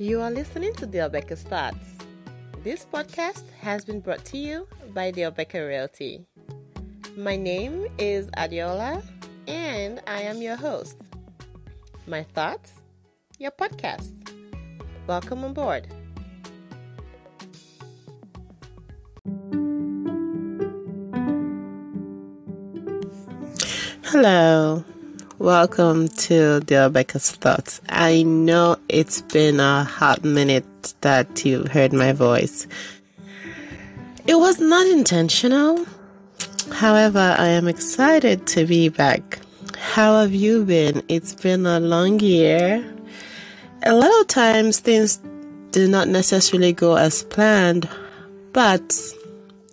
You are listening to the Obeka Thoughts. This podcast has been brought to you by the Obeka Realty. My name is Adiola, and I am your host. My thoughts, your podcast. Welcome on board. Hello. Welcome to the Obeka's Thoughts. I know it's been a hot minute that you've heard my voice. It was not intentional. However, I am excited to be back. How have you been? It's been a long year. A lot of times things do not necessarily go as planned, but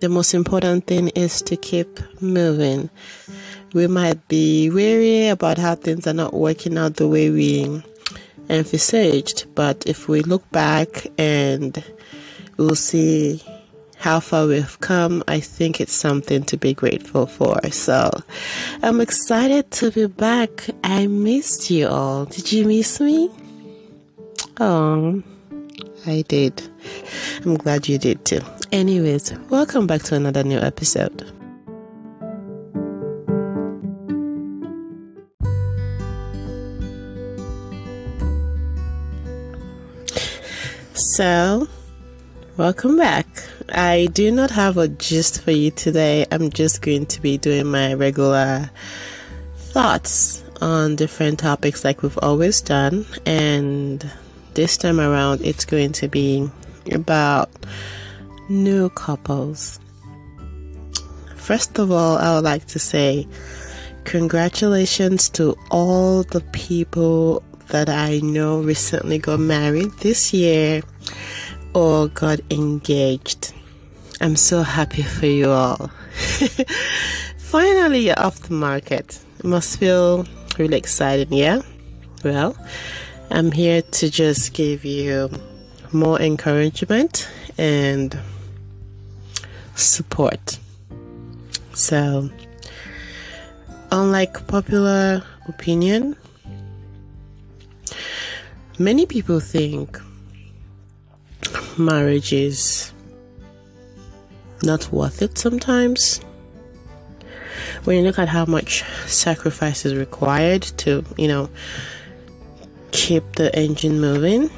the most important thing is to keep moving we might be weary about how things are not working out the way we envisaged. But if we look back and we'll see how far we've come, I think it's something to be grateful for. So I'm excited to be back. I missed you all. Did you miss me? Oh, I did. I'm glad you did too. Anyways, welcome back to another new episode. So, welcome back. I do not have a gist for you today. I'm just going to be doing my regular thoughts on different topics like we've always done. And this time around, it's going to be about new couples. First of all, I would like to say congratulations to all the people that I know recently got married this year or got engaged. I'm so happy for you all. Finally, you're off the market. It must feel really exciting, yeah? Well, I'm here to just give you more encouragement and support. So, unlike popular opinion, Many people think marriage is not worth it sometimes. When you look at how much sacrifice is required to, you know, keep the engine moving,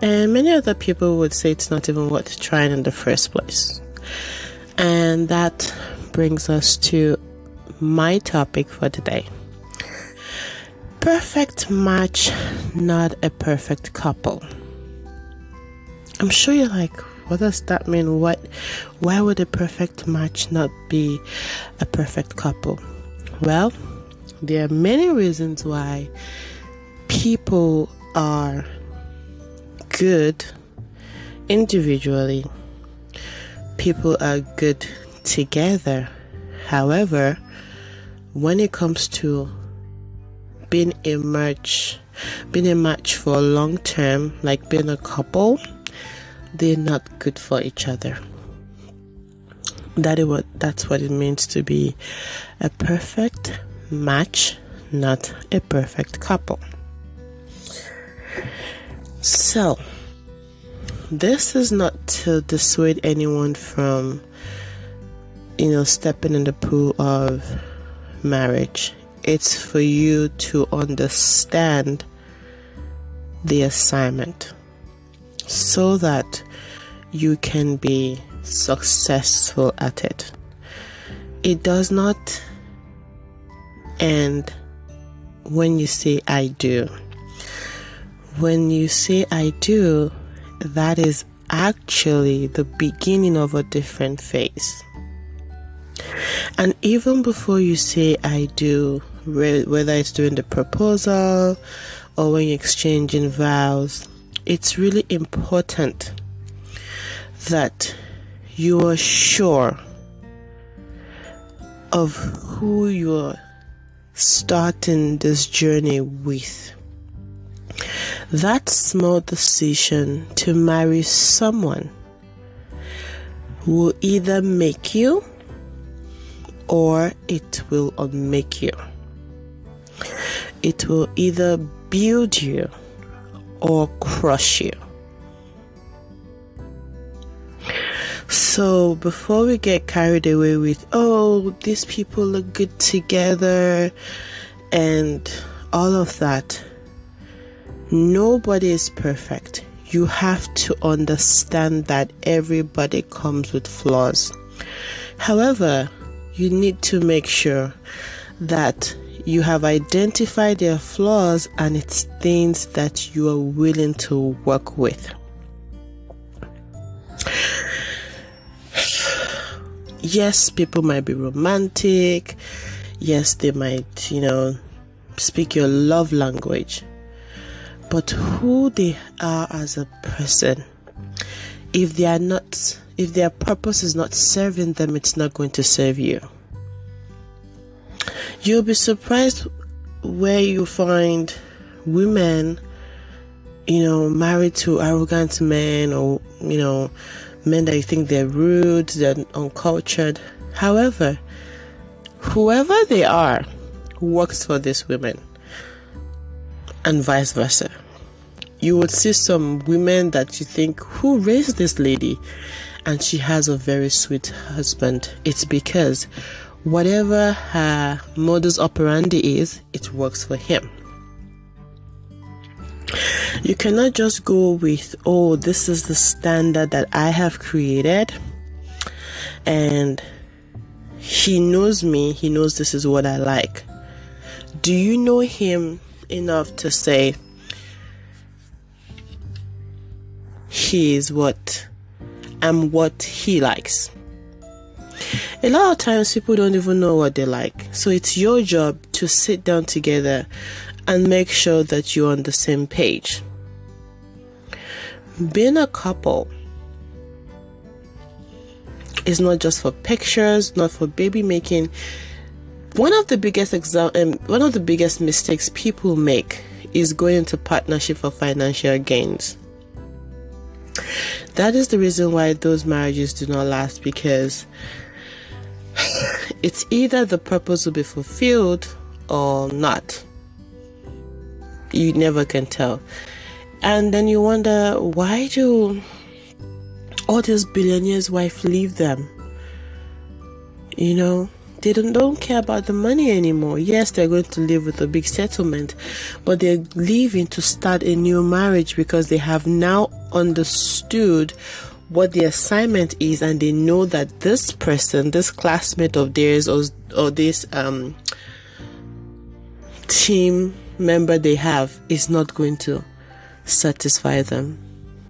and many other people would say it's not even worth trying in the first place. And that brings us to my topic for today perfect match, not a perfect couple. I'm sure you're like, what does that mean? What why would a perfect match not be a perfect couple? Well, there are many reasons why people are good individually. People are good together. However, when it comes to being a match, being a match for a long term, like being a couple, they're not good for each other. That is what that's what it means to be a perfect match, not a perfect couple. So, this is not to dissuade anyone from, you know, stepping in the pool of marriage it's for you to understand the assignment so that you can be successful at it. It does not end when you say I do. When you say I do, that is actually the beginning of a different phase. And even before you say I do, whether it's doing the proposal or when you're exchanging vows, it's really important that you are sure of who you're starting this journey with. That small decision to marry someone will either make you or it will unmake you. It will either build you or crush you. So, before we get carried away with, oh, these people look good together and all of that, nobody is perfect. You have to understand that everybody comes with flaws. However, you need to make sure that you have identified their flaws and it's things that you are willing to work with. Yes, people might be romantic. Yes, they might, you know, speak your love language. But who they are as a person, if they are not, if their purpose is not serving them, it's not going to serve you. You'll be surprised where you find women, you know, married to arrogant men or, you know, men that you think they're rude, they're uncultured. However, whoever they are works for these women and vice versa. You would see some women that you think, who raised this lady? And she has a very sweet husband. It's because whatever her modus operandi is, it works for him. You cannot just go with, oh, this is the standard that I have created, and he knows me, he knows this is what I like. Do you know him enough to say he is what I'm what he likes? A lot of times people don't even know what they like. So it's your job to sit down together and make sure that you're on the same page. Being a couple is not just for pictures, not for baby making. One of the biggest exam- um, one of the biggest mistakes people make is going into partnership for financial gains. That is the reason why those marriages do not last because it's either the purpose will be fulfilled or not. You never can tell. And then you wonder why do all these billionaires' wife leave them? You know, they don't, don't care about the money anymore. Yes, they're going to live with a big settlement, but they're leaving to start a new marriage because they have now understood what the assignment is and they know that this person this classmate of theirs or, or this um, team member they have is not going to satisfy them.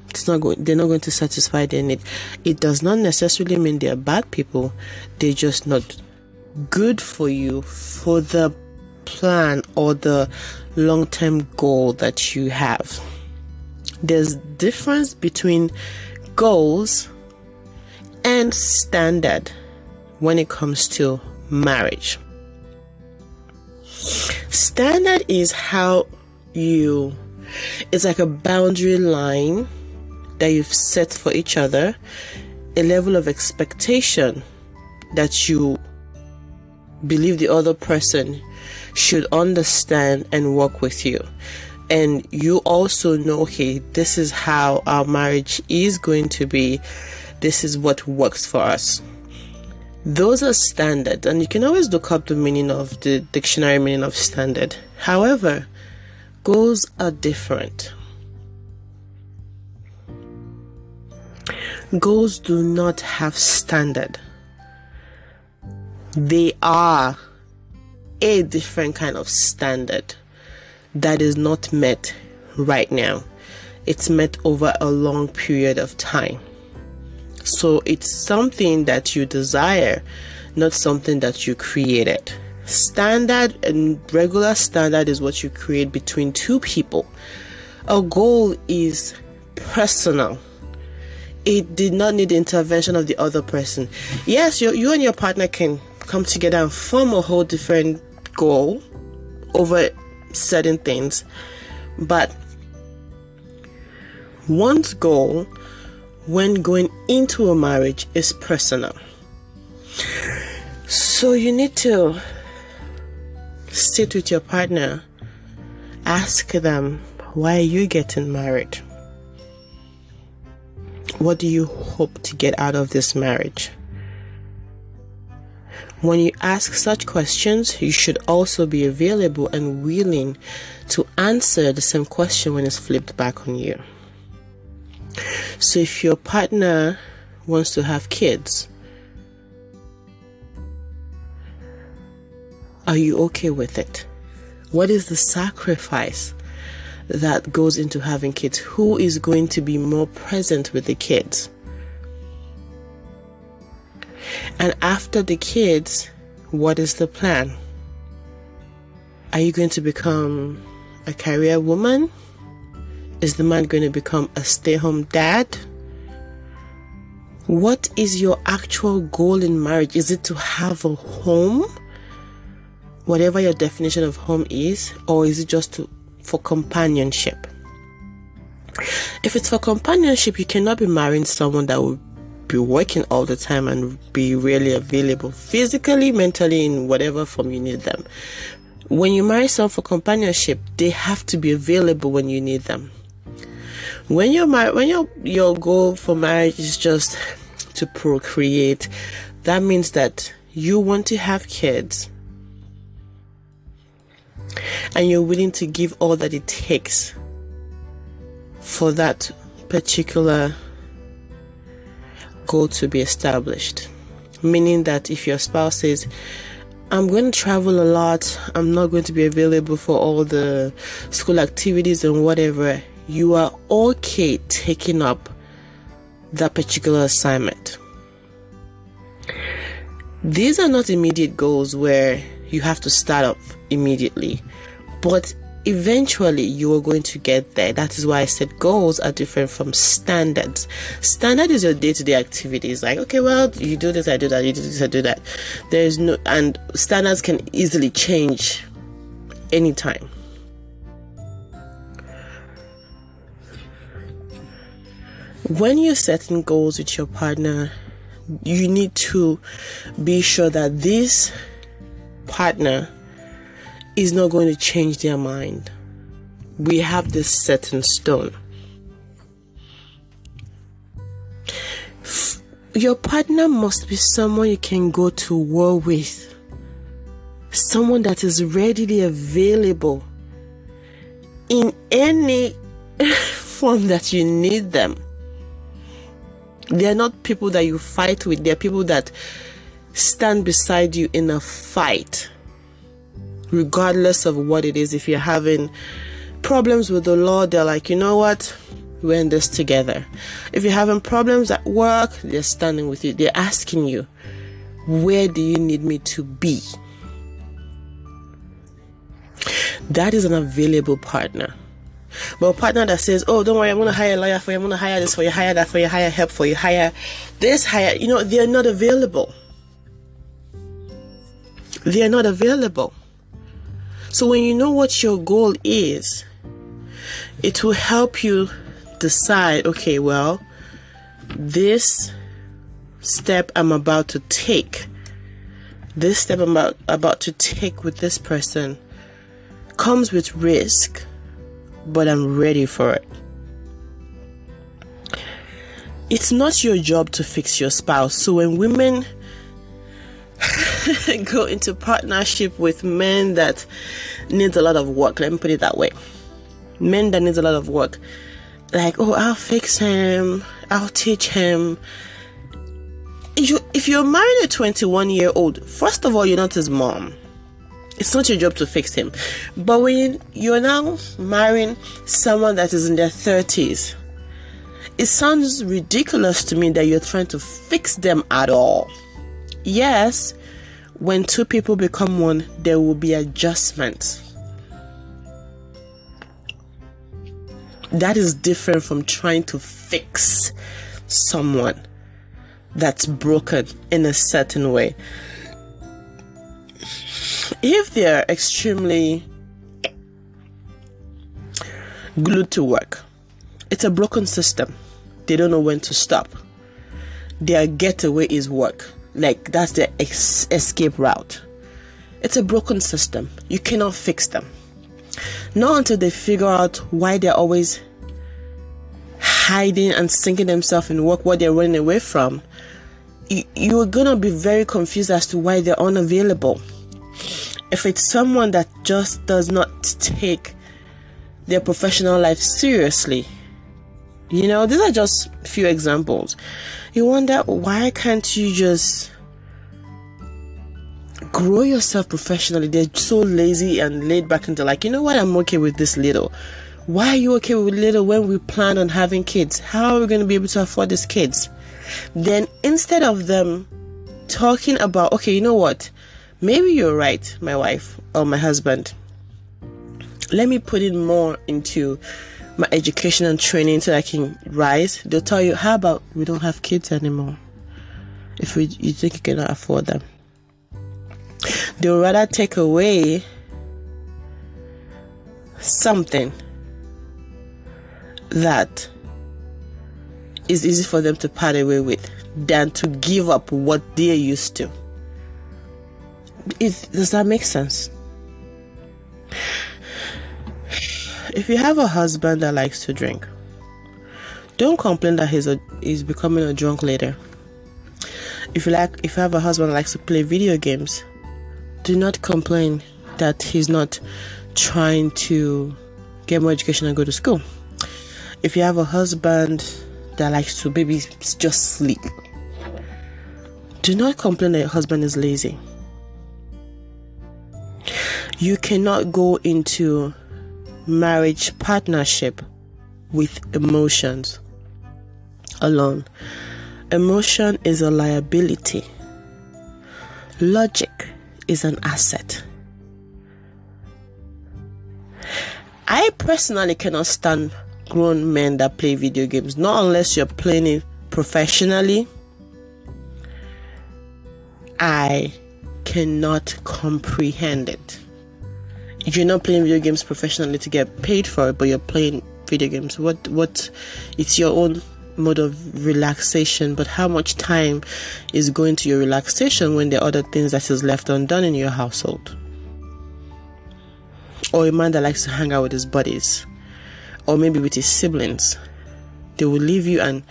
It's not going they're not going to satisfy their need. It does not necessarily mean they're bad people. They're just not good for you for the plan or the long-term goal that you have. There's difference between goals and standard when it comes to marriage. Standard is how you, it's like a boundary line that you've set for each other, a level of expectation that you believe the other person should understand and work with you and you also know hey, this is how our marriage is going to be. This is what works for us. Those are standard and you can always look up the meaning of the dictionary meaning of standard. However goals are different. Goals do not have standard. They are a different kind of standard that is not met right now. It's met over a long period of time. So it's something that you desire, not something that you created. Standard and regular standard is what you create between two people. A goal is personal. It did not need the intervention of the other person. Yes, you, you and your partner can come together and form a whole different goal over certain things. But one's goal when going into a marriage is personal. So you need to sit with your partner, ask them, why are you getting married? What do you hope to get out of this marriage? When you ask such questions, you should also be available and willing to answer the same question when it's flipped back on you. So, if your partner wants to have kids, are you okay with it? What is the sacrifice that goes into having kids? Who is going to be more present with the kids? And after the kids, what is the plan? Are you going to become a career woman? Is the man going to become a stay home dad? What is your actual goal in marriage? Is it to have a home? Whatever your definition of home is, or is it just to, for companionship? If it's for companionship, you cannot be marrying someone that will be working all the time and be really available physically, mentally, in whatever form you need them. When you marry someone for companionship, they have to be available when you need them. When you're married, when your your goal for marriage is just to procreate, that means that you want to have kids and you're willing to give all that it takes for that particular goal to be established. Meaning that if your spouse says, I'm going to travel a lot, I'm not going to be available for all the school activities and whatever, you are okay taking up that particular assignment. These are not immediate goals where you have to start up immediately, but eventually you are going to get there. That is why I said goals are different from standards. Standard is your day to day activities. Like, okay, well, you do this, I do that, you do this, I do that. There is no, and standards can easily change anytime. When you're setting goals with your partner, you need to be sure that this partner is not going to change their mind. We have this set in stone. Your partner must be someone you can go to war with, someone that is readily available in any form that you need them. They are not people that you fight with, they are people that stand beside you in a fight regardless of what it is. If you're having problems with the law, they're like, you know what? We're in this together. If you're having problems at work, they're standing with you. They're asking you, where do you need me to be? That is an available partner. But a partner that says, Oh, don't worry, I'm gonna hire a lawyer for you, I'm gonna hire this for you, hire that for you, hire help for you, hire this, hire you know, they're not available. They are not available. So when you know what your goal is, it will help you decide okay, well, this step I'm about to take, this step I'm about, about to take with this person comes with risk, but I'm ready for it. It's not your job to fix your spouse. So when women go into partnership with men that needs a lot of work. Let me put it that way. Men that needs a lot of work. Like, oh, I'll fix him. I'll teach him. If, you, if you're marrying a 21 year old, first of all, you're not his mom. It's not your job to fix him. But when you're now marrying someone that is in their 30s, it sounds ridiculous to me that you're trying to fix them at all. Yes, when two people become one, there will be adjustment. That is different from trying to fix someone that's broken in a certain way. If they're extremely glued to work, it's a broken system. They don't know when to stop. Their getaway is work like that's the ex- escape route. It's a broken system. You cannot fix them. Not until they figure out why they're always hiding and sinking themselves in work what they're running away from, you, you're gonna be very confused as to why they're unavailable. If it's someone that just does not take their professional life seriously, you know, these are just few examples. You wonder why can't you just grow yourself professionally? They're so lazy and laid back and they're like, you know what, I'm okay with this little. Why are you okay with little when we plan on having kids? How are we going to be able to afford these kids? Then instead of them talking about, okay, you know what? Maybe you're right, my wife or my husband. Let me put in more into my education and training so I can rise, they'll tell you, how about we don't have kids anymore? If we, you think you cannot afford them. They'll rather take away something that is easy for them to part away with than to give up what they're used to. If, does that make sense? If you have a husband that likes to drink, don't complain that he's a, he's becoming a drunk later. If you like, if you have a husband that likes to play video games, do not complain that he's not trying to get more education and go to school. If you have a husband that likes to maybe just sleep, do not complain that your husband is lazy. You cannot go into marriage partnership with emotions alone. Emotion is a liability, logic is an asset. I personally cannot stand grown men that play video games, not unless you're playing it professionally. I cannot comprehend it if you're not playing video games professionally to get paid for it, but you're playing video games, what what it's your own mode of relaxation, but how much time is going to your relaxation when there are other things that is left undone in your household? Or a man that likes to hang out with his buddies, or maybe with his siblings. They will leave you and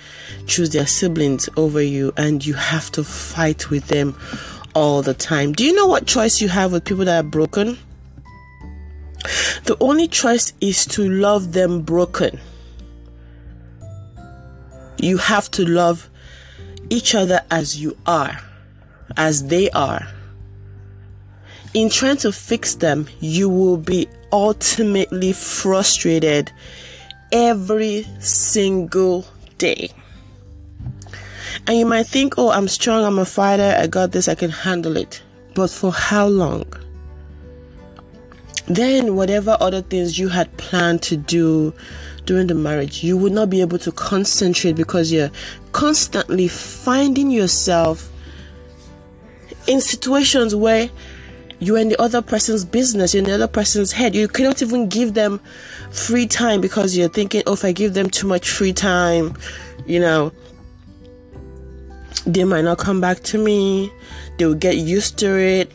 choose their siblings over you, and you have to fight with them all the time. Do you know what choice you have with people that are broken? The only choice is to love them broken. You have to love each other as you are, as they are. In trying to fix them, you will be ultimately frustrated every single day. And you might think, oh, I'm strong, I'm a fighter, I got this, I can handle it. But for how long? Then whatever other things you had planned to do during the marriage, you would not be able to concentrate because you're constantly finding yourself in situations where you're in the other person's business, you're in the other person's head. You cannot even give them free time because you're thinking, oh, if I give them too much free time, you know, they might not come back to me. They will get used to it.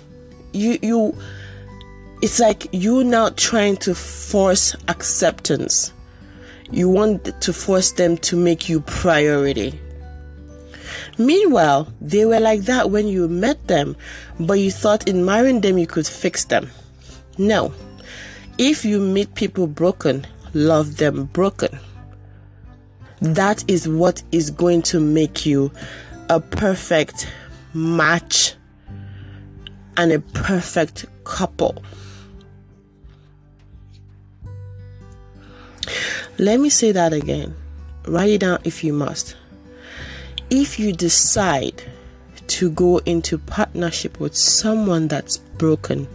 You, you, it's like you now trying to force acceptance. You want to force them to make you priority. Meanwhile, they were like that when you met them, but you thought in marrying them you could fix them. No. If you meet people broken, love them broken. That is what is going to make you a perfect match and a perfect couple. Let me say that again. Write it down if you must. If you decide to go into partnership with someone that's broken,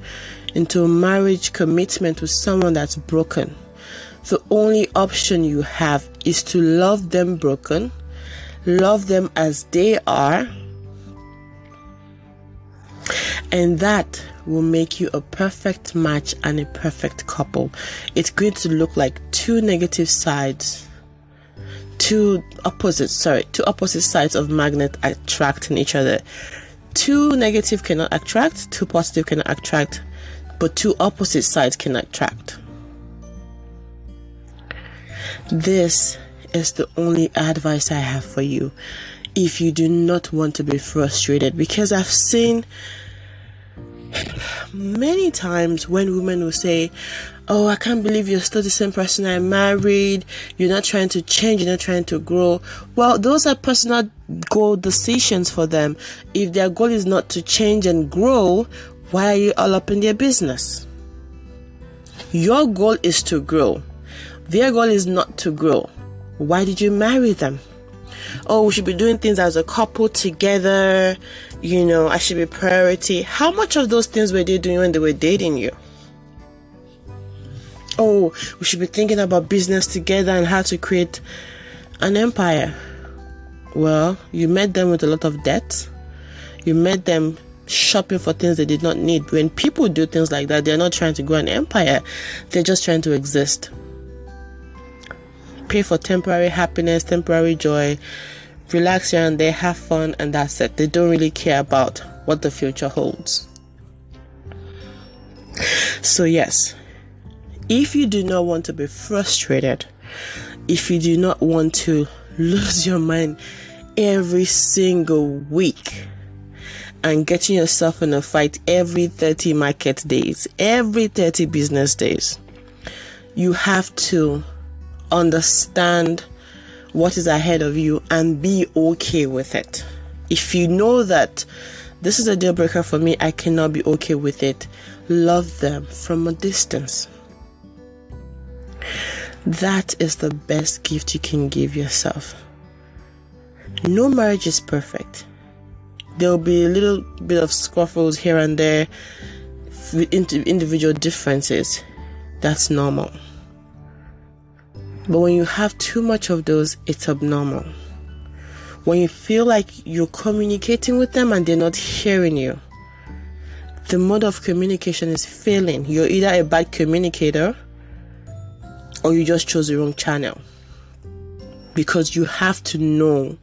into a marriage commitment with someone that's broken, the only option you have is to love them broken, love them as they are, and that will make you a perfect match and a perfect couple. It's going to look like two negative sides, two opposite, sorry, two opposite sides of magnet attracting each other. Two negative cannot attract, two positive cannot attract, but two opposite sides can attract. This is the only advice I have for you if you do not want to be frustrated because I've seen many times when women will say, Oh, I can't believe you're still the same person I married. You're not trying to change. You're not trying to grow. Well, those are personal goal decisions for them. If their goal is not to change and grow, why are you all up in their business? Your goal is to grow. Their goal is not to grow. Why did you marry them? Oh, we should be doing things as a couple together. You know, I should be priority. How much of those things were they doing when they were dating you? Oh, we should be thinking about business together and how to create an empire. Well, you met them with a lot of debt. You met them shopping for things they did not need. When people do things like that, they're not trying to grow an empire, they're just trying to exist pay for temporary happiness, temporary joy, relax here and there, have fun, and that's it. They don't really care about what the future holds. So, yes, if you do not want to be frustrated, if you do not want to lose your mind every single week and getting yourself in a fight every 30 market days, every 30 business days, you have to understand what is ahead of you and be okay with it. If you know that this is a deal breaker for me, I cannot be okay with it, love them from a distance. That is the best gift you can give yourself. No marriage is perfect. There will be a little bit of scuffles here and there with individual differences. That's normal. But when you have too much of those, it's abnormal. When you feel like you're communicating with them and they're not hearing you, the mode of communication is failing. You're either a bad communicator or you just chose the wrong channel. Because you have to know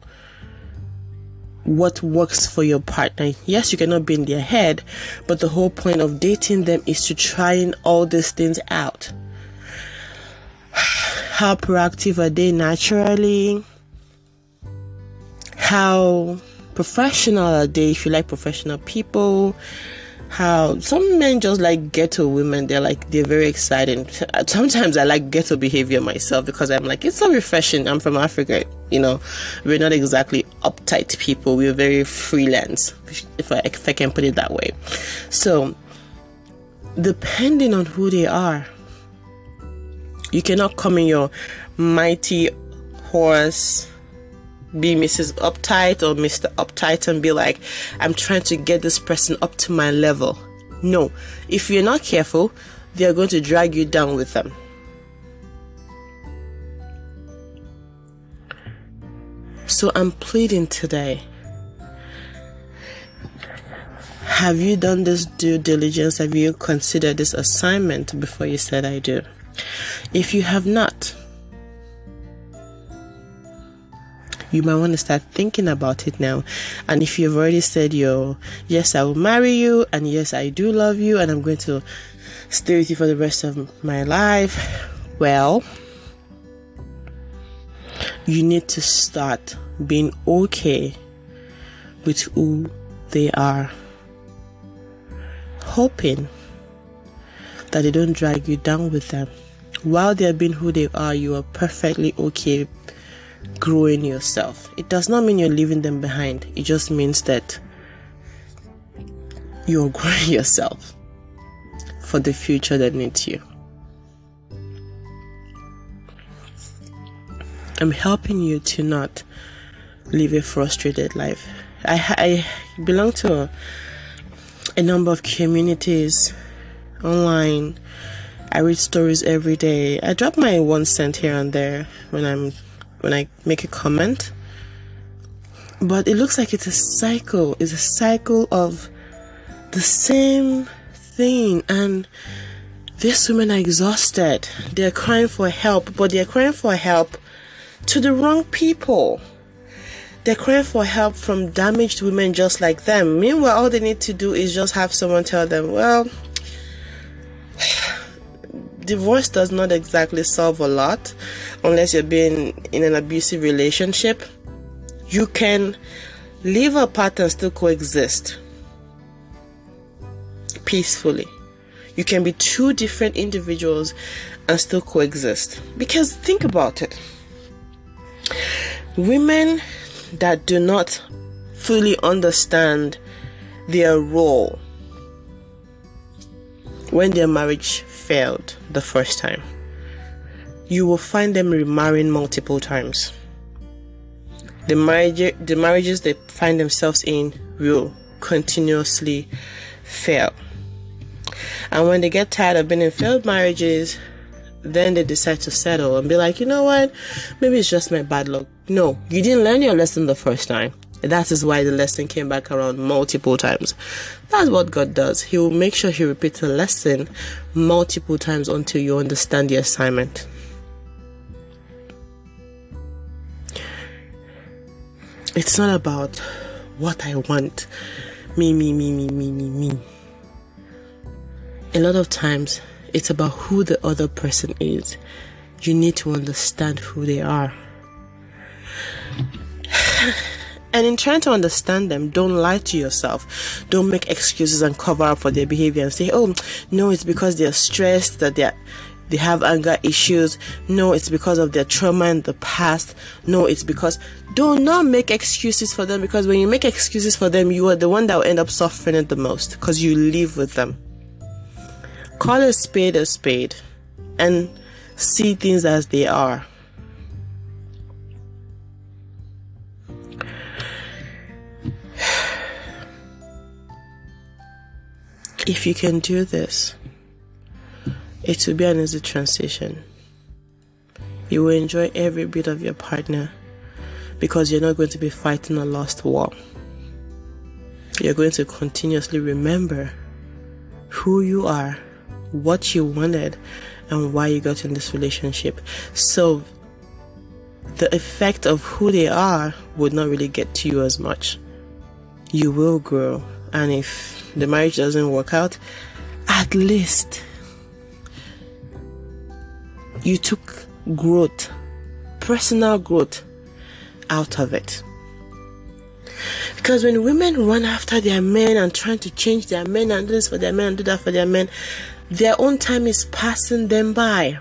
what works for your partner. Yes, you cannot be in their head, but the whole point of dating them is to trying all these things out how proactive are they naturally? How professional are they if you like professional people? How some men just like ghetto women, they're like they're very exciting. Sometimes I like ghetto behavior myself because I'm like, it's so refreshing. I'm from Africa, you know, we're not exactly uptight people, we're very freelance, if I if I can put it that way. So depending on who they are, you cannot come in your mighty horse, be Mrs. Uptight or Mr. Uptight and be like, I'm trying to get this person up to my level. No, if you're not careful, they are going to drag you down with them. So I'm pleading today. Have you done this due diligence? Have you considered this assignment before you said I do? If you have not, you might want to start thinking about it now. And if you've already said your yes, I will marry you, and yes, I do love you, and I'm going to stay with you for the rest of my life, well, you need to start being okay with who they are. Hoping that they don't drag you down with them while they're being who they are, you are perfectly okay growing yourself. It does not mean you're leaving them behind, it just means that you're growing yourself for the future that needs you. I'm helping you to not live a frustrated life. I, I belong to a, a number of communities online I read stories every day. I drop my one cent here and there when I'm when I make a comment. But it looks like it's a cycle. It's a cycle of the same thing and these women are exhausted. They're crying for help, but they're crying for help to the wrong people. They're crying for help from damaged women just like them. Meanwhile, all they need to do is just have someone tell them, well, divorce does not exactly solve a lot unless you're being in an abusive relationship. You can live apart and still coexist peacefully. You can be two different individuals and still coexist. Because think about it women that do not fully understand their role when their marriage failed the first time, you will find them remarrying multiple times. The marriage, the marriages they find themselves in will continuously fail. And when they get tired of being in failed marriages, then they decide to settle and be like, you know what? Maybe it's just my bad luck. No, you didn't learn your lesson the first time. That is why the lesson came back around multiple times. That's what God does. He will make sure He repeats the lesson multiple times until you understand the assignment. It's not about what I want. Me, me, me, me, me, me, me. A lot of times, it's about who the other person is. You need to understand who they are. And in trying to understand them, don't lie to yourself. Don't make excuses and cover up for their behavior and say, "Oh, no, it's because they're stressed that they're they have anger issues. No, it's because of their trauma in the past. No, it's because do not make excuses for them because when you make excuses for them, you are the one that will end up suffering it the most because you live with them. Call a spade a spade and see things as they are. If you can do this, it will be an easy transition. You will enjoy every bit of your partner because you're not going to be fighting a lost war. You're going to continuously remember who you are, what you wanted, and why you got in this relationship. So the effect of who they are would not really get to you as much. You will grow, and if the marriage doesn't work out, at least you took growth, personal growth out of it. Because when women run after their men and trying to change their men and do this for their men and do that for their men, their own time is passing them by.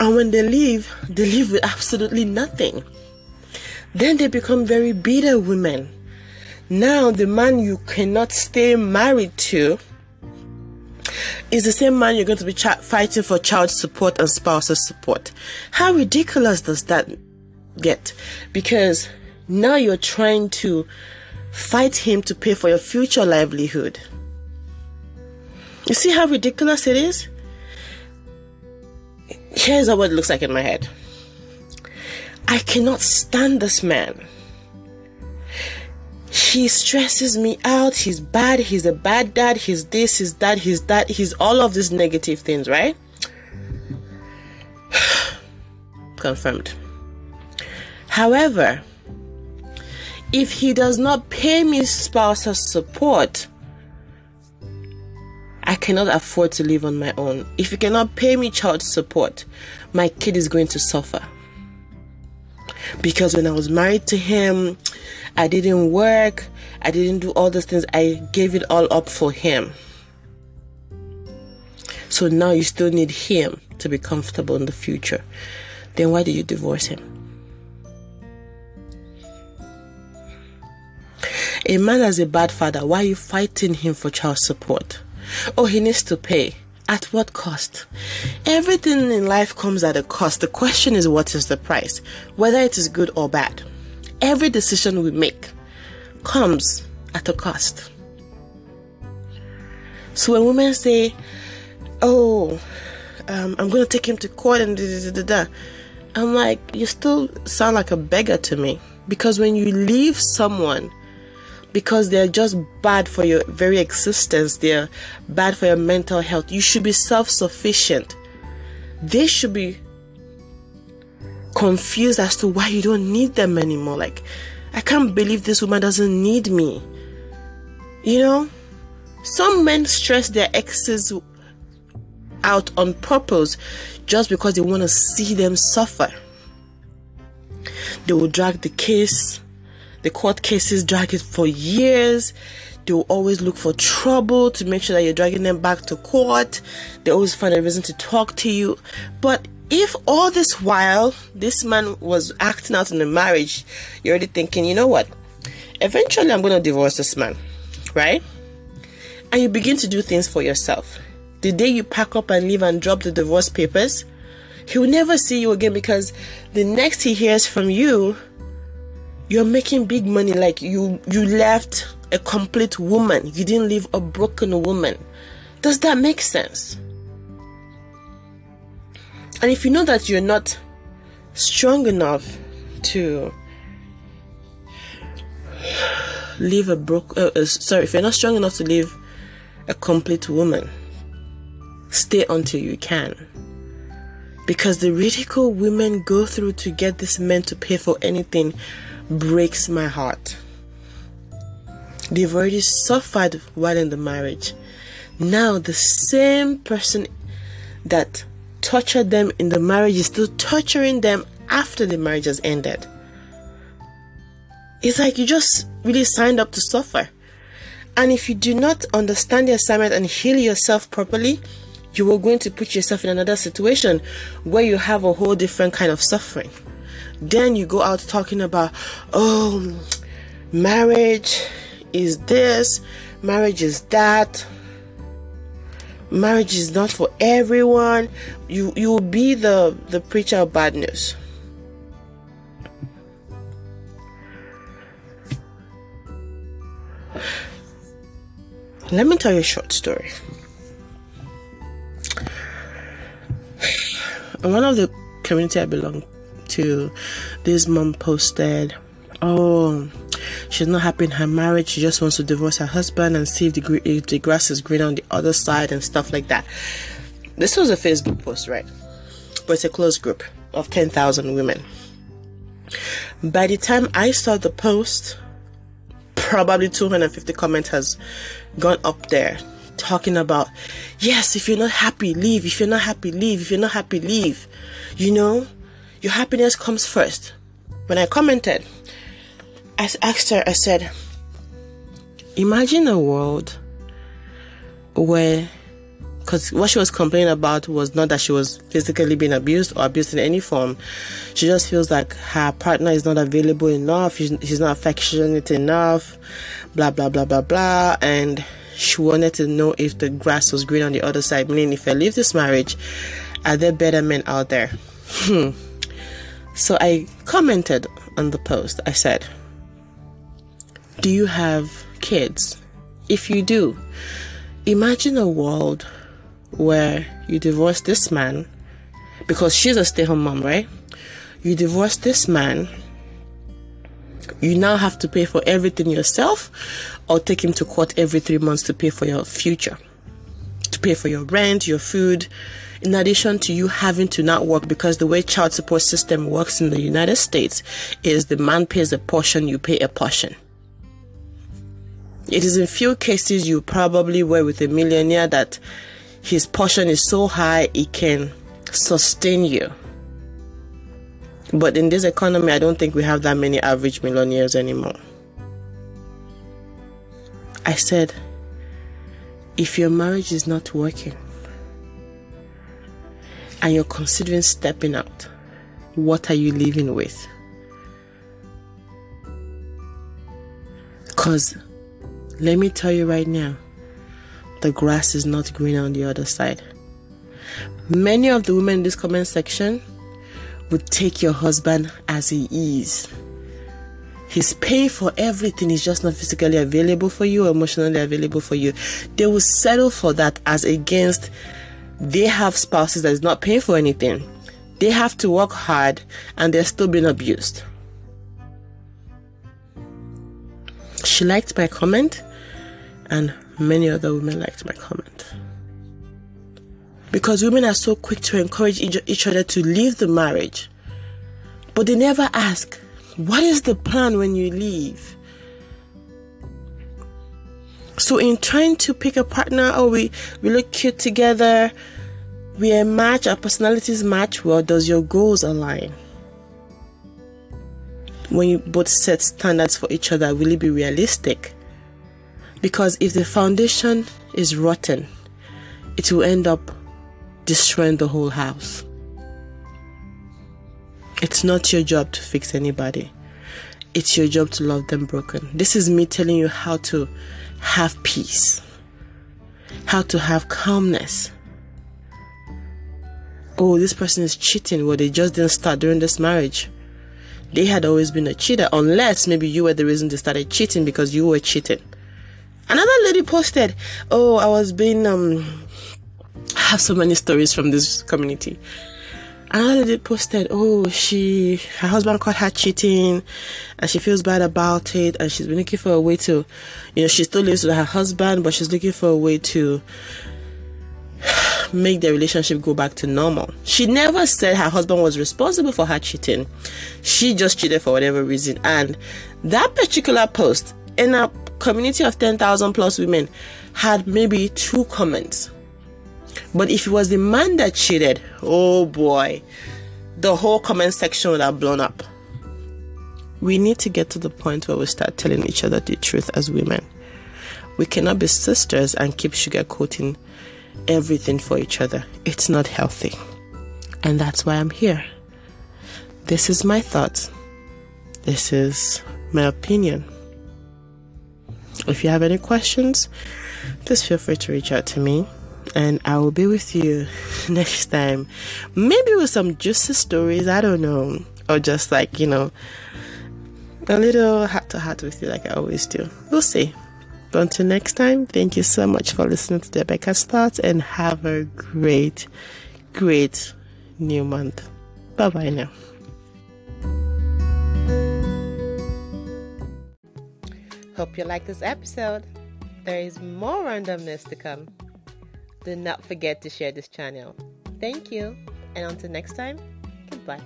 And when they leave, they leave with absolutely nothing. Then they become very bitter women now, the man you cannot stay married to is the same man you're going to be fighting for child support and spousal support. How ridiculous does that get? Because now you're trying to fight him to pay for your future livelihood. You see how ridiculous it is? Here's what it looks like in my head. I cannot stand this man he stresses me out. He's bad. He's a bad dad. He's this, he's that, he's that. He's all of these negative things, right? Confirmed. However, if he does not pay me spousal support, I cannot afford to live on my own. If he cannot pay me child support, my kid is going to suffer. Because when I was married to him, I didn't work. I didn't do all those things. I gave it all up for him. So now you still need him to be comfortable in the future. Then why did you divorce him? A man has a bad father. Why are you fighting him for child support? Oh, he needs to pay. At what cost? Everything in life comes at a cost. The question is, what is the price? Whether it is good or bad every decision we make comes at a cost. So when women say, "Oh, um, I'm going to take him to court," and da, da, da, da, I'm like, you still sound like a beggar to me because when you leave someone because they're just bad for your very existence, they're bad for your mental health, you should be self-sufficient. They should be confused as to why you don't need them anymore. Like, I can't believe this woman doesn't need me. You know, some men stress their exes out on purpose just because they want to see them suffer. They will drag the case, the court cases drag it for years. They will always look for trouble to make sure that you're dragging them back to court. They always find a reason to talk to you. But if all this while this man was acting out in the marriage, you're already thinking, you know what? Eventually, I'm going to divorce this man, right? And you begin to do things for yourself. The day you pack up and leave and drop the divorce papers, he will never see you again because the next he hears from you, you're making big money. Like you, you left a complete woman. You didn't leave a broken woman. Does that make sense? And if you know that you're not strong enough to leave a broke, uh, uh, sorry, if you're not strong enough to leave a complete woman, stay until you can. Because the ridicule women go through to get this man to pay for anything breaks my heart. They've already suffered while in the marriage. Now, the same person that tortured them in the marriage is still torturing them after the marriage has ended. It's like you just really signed up to suffer. And if you do not understand the assignment and heal yourself properly, you are going to put yourself in another situation where you have a whole different kind of suffering. Then you go out talking about, oh, marriage is this, marriage is that, marriage is not for everyone. You you will be the the preacher of bad news. Let me tell you a short story. In one of the community I belong this mom posted, "Oh, she's not happy in her marriage. She just wants to divorce her husband and see if the, if the grass is green on the other side and stuff like that." This was a Facebook post, right? But it's a closed group of ten thousand women. By the time I saw the post, probably 250 comments has gone up there talking about yes if you're not happy leave if you're not happy leave if you're not happy leave you know your happiness comes first when i commented i asked her i said imagine a world where because what she was complaining about was not that she was physically being abused or abused in any form. She just feels like her partner is not available enough, she's, not affectionate enough, blah, blah, blah, blah, blah. And she wanted to know if the grass was green on the other side, meaning if I leave this marriage, are there better men out there? Hmm. So I commented on the post. I said, Do you have kids? If you do, imagine a world where you divorce this man because she's a stay home mom, right? You divorce this man, you now have to pay for everything yourself or take him to court every three months to pay for your future, to pay for your rent, your food, in addition to you having to not work because the way child support system works in the United States is the man pays a portion, you pay a portion. It is in few cases you probably were with a millionaire that his portion is so high it can sustain you. But in this economy, I don't think we have that many average millionaires anymore. I said, if your marriage is not working and you're considering stepping out, what are you living with? Because let me tell you right now, the grass is not green on the other side. Many of the women in this comment section would take your husband as he is. He's paying for everything, he's just not physically available for you, emotionally available for you. They will settle for that as against they have spouses that is not paying for anything. They have to work hard and they're still being abused. She liked my comment and many other women liked my comment. Because women are so quick to encourage each other to leave the marriage, but they never ask, What is the plan when you leave? So, in trying to pick a partner, oh, we, we look cute together, we a match, our personalities match well, does your goals align? When you both set standards for each other, will it be realistic? Because if the foundation is rotten, it will end up destroying the whole house. It's not your job to fix anybody. It's your job to love them broken. This is me telling you how to have peace, how to have calmness. Oh, this person is cheating. Well, they just didn't start during this marriage. They had always been a cheater, unless maybe you were the reason they started cheating because you were cheating. Another lady posted, Oh, I was being, um, I have so many stories from this community. Another lady posted, oh, she, her husband caught her cheating and she feels bad about it and she's been looking for a way to, you know, she still lives with her husband, but she's looking for a way to make the relationship go back to normal. She never said her husband was responsible for her cheating. She just cheated for whatever reason. And that particular post in a community of 10,000 plus women had maybe two comments but if it was the man that cheated, oh boy, the whole comment section would have blown up. We need to get to the point where we start telling each other the truth as women. We cannot be sisters and keep sugarcoating everything for each other. It's not healthy. And that's why I'm here. This is my thoughts. This is my opinion. If you have any questions, please feel free to reach out to me and I will be with you next time. Maybe with some juicy stories, I don't know, or just like, you know, a little heart to heart with you, like I always do. We'll see. But until next time, thank you so much for listening to the Thoughts and have a great, great new month. Bye bye now. Hope you like this episode. There is more randomness to come do not forget to share this channel. Thank you, and until next time, goodbye.